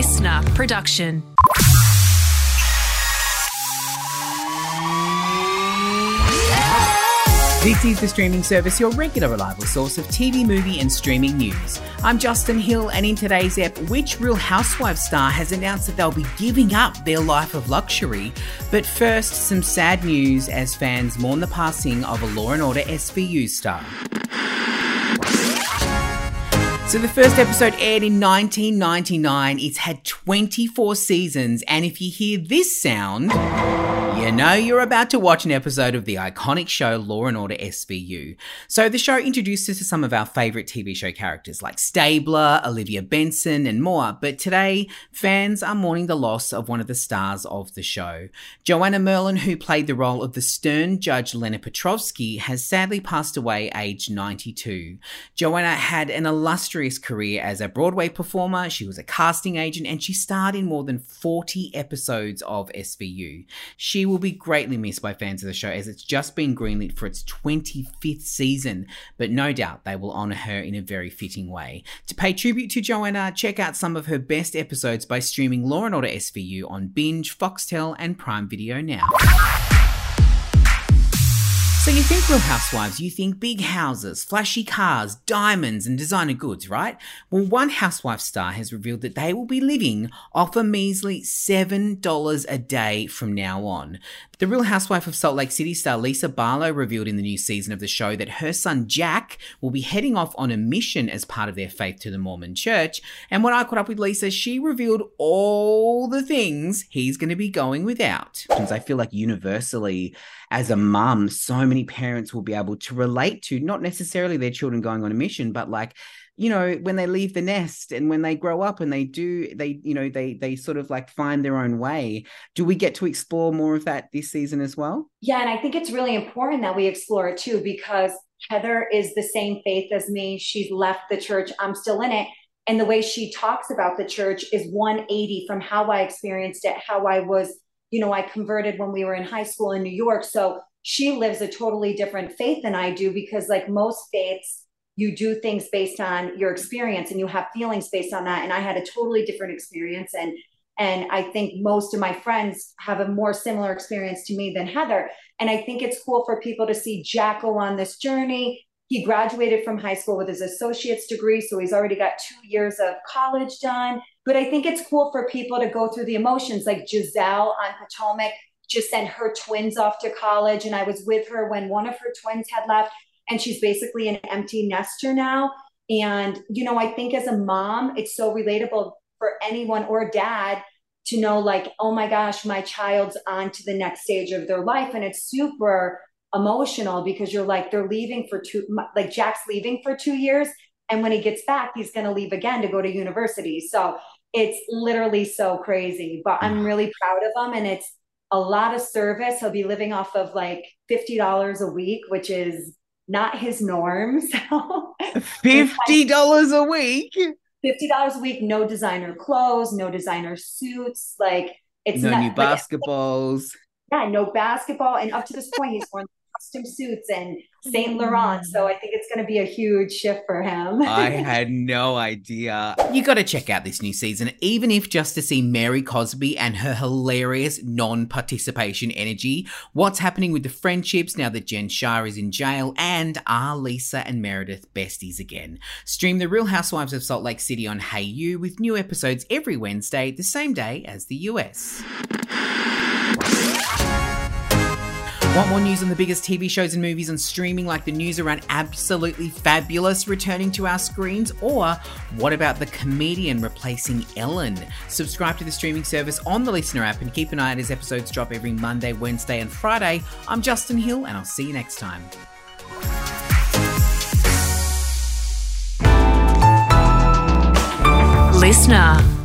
listener production. This is the streaming service, your regular reliable source of TV, movie, and streaming news. I'm Justin Hill, and in today's ep, which Real Housewives star has announced that they'll be giving up their life of luxury? But first, some sad news as fans mourn the passing of a Law and Order SVU star. So the first episode aired in 1999. It's had 24 seasons, and if you hear this sound, you know you're about to watch an episode of the iconic show Law and Order SVU. So the show introduced us to some of our favorite TV show characters like Stabler, Olivia Benson, and more. But today, fans are mourning the loss of one of the stars of the show. Joanna Merlin, who played the role of the stern judge Lena Petrovsky, has sadly passed away aged 92. Joanna had an illustrious career as a Broadway performer. She was a casting agent and she starred in more than 40 episodes of SVU. She will be greatly missed by fans of the show as it's just been greenlit for its 25th season, but no doubt they will honour her in a very fitting way. To pay tribute to Joanna, check out some of her best episodes by streaming Law Order SVU on Binge, Foxtel, and Prime Video now. So you think Real Housewives, you think big houses, flashy cars, diamonds, and designer goods, right? Well, one housewife star has revealed that they will be living off a measly $7 a day from now on. The Real Housewife of Salt Lake City star Lisa Barlow revealed in the new season of the show that her son Jack will be heading off on a mission as part of their faith to the Mormon church. And when I caught up with Lisa, she revealed all the things he's going to be going without. I feel like universally, as a mum, so many parents will be able to relate to not necessarily their children going on a mission, but like you know when they leave the nest and when they grow up and they do they you know they they sort of like find their own way. Do we get to explore more of that this season as well? Yeah and i think it's really important that we explore it too because heather is the same faith as me. She's left the church. I'm still in it. And the way she talks about the church is 180 from how i experienced it how i was you know i converted when we were in high school in new york. So she lives a totally different faith than i do because like most faiths you do things based on your experience and you have feelings based on that. And i had a totally different experience. And and i think most of my friends have a more similar experience to me than heather. And i think it's cool for people to see jack go on this journey. He graduated from high school with his associate's degree so he's already got two years of college done. But i think it's cool for people to go through the emotions like gizelle on potomac just sent her twins off to college and i was with her when one of her twins had left and she's basically an empty nester now. And, you know, I think as a mom, it's so relatable for anyone or dad to know, like, oh my gosh, my child's on to the next stage of their life. And it's super emotional because you're like, they're leaving for two, like, Jack's leaving for two years. And when he gets back, he's going to leave again to go to university. So it's literally so crazy, but I'm mm. really proud of him. And it's a lot of service. He'll be living off of like $50 a week, which is not his norm. So fifty dollars a week. Fifty dollars a week, no designer clothes, no designer suits. Like it's no not, new basketballs. yeah, no basketball. And up to this point, he's worn custom suits and Saint mm. Laurent. So I think it's going to be a huge shift for him. I had no idea. You got to check out this new season, even if just to see Mary Cosby and her hilarious non participation energy. What's happening with the friendships now that Jen Shah is in jail? And are Lisa and Meredith besties again? Stream The Real Housewives of Salt Lake City on Hayu with new episodes every Wednesday, the same day as the US. Want more news on the biggest TV shows and movies on streaming, like the news around Absolutely Fabulous returning to our screens? Or what about the comedian replacing Ellen? Subscribe to the streaming service on the Listener app and keep an eye out as episodes drop every Monday, Wednesday, and Friday. I'm Justin Hill, and I'll see you next time. Listener.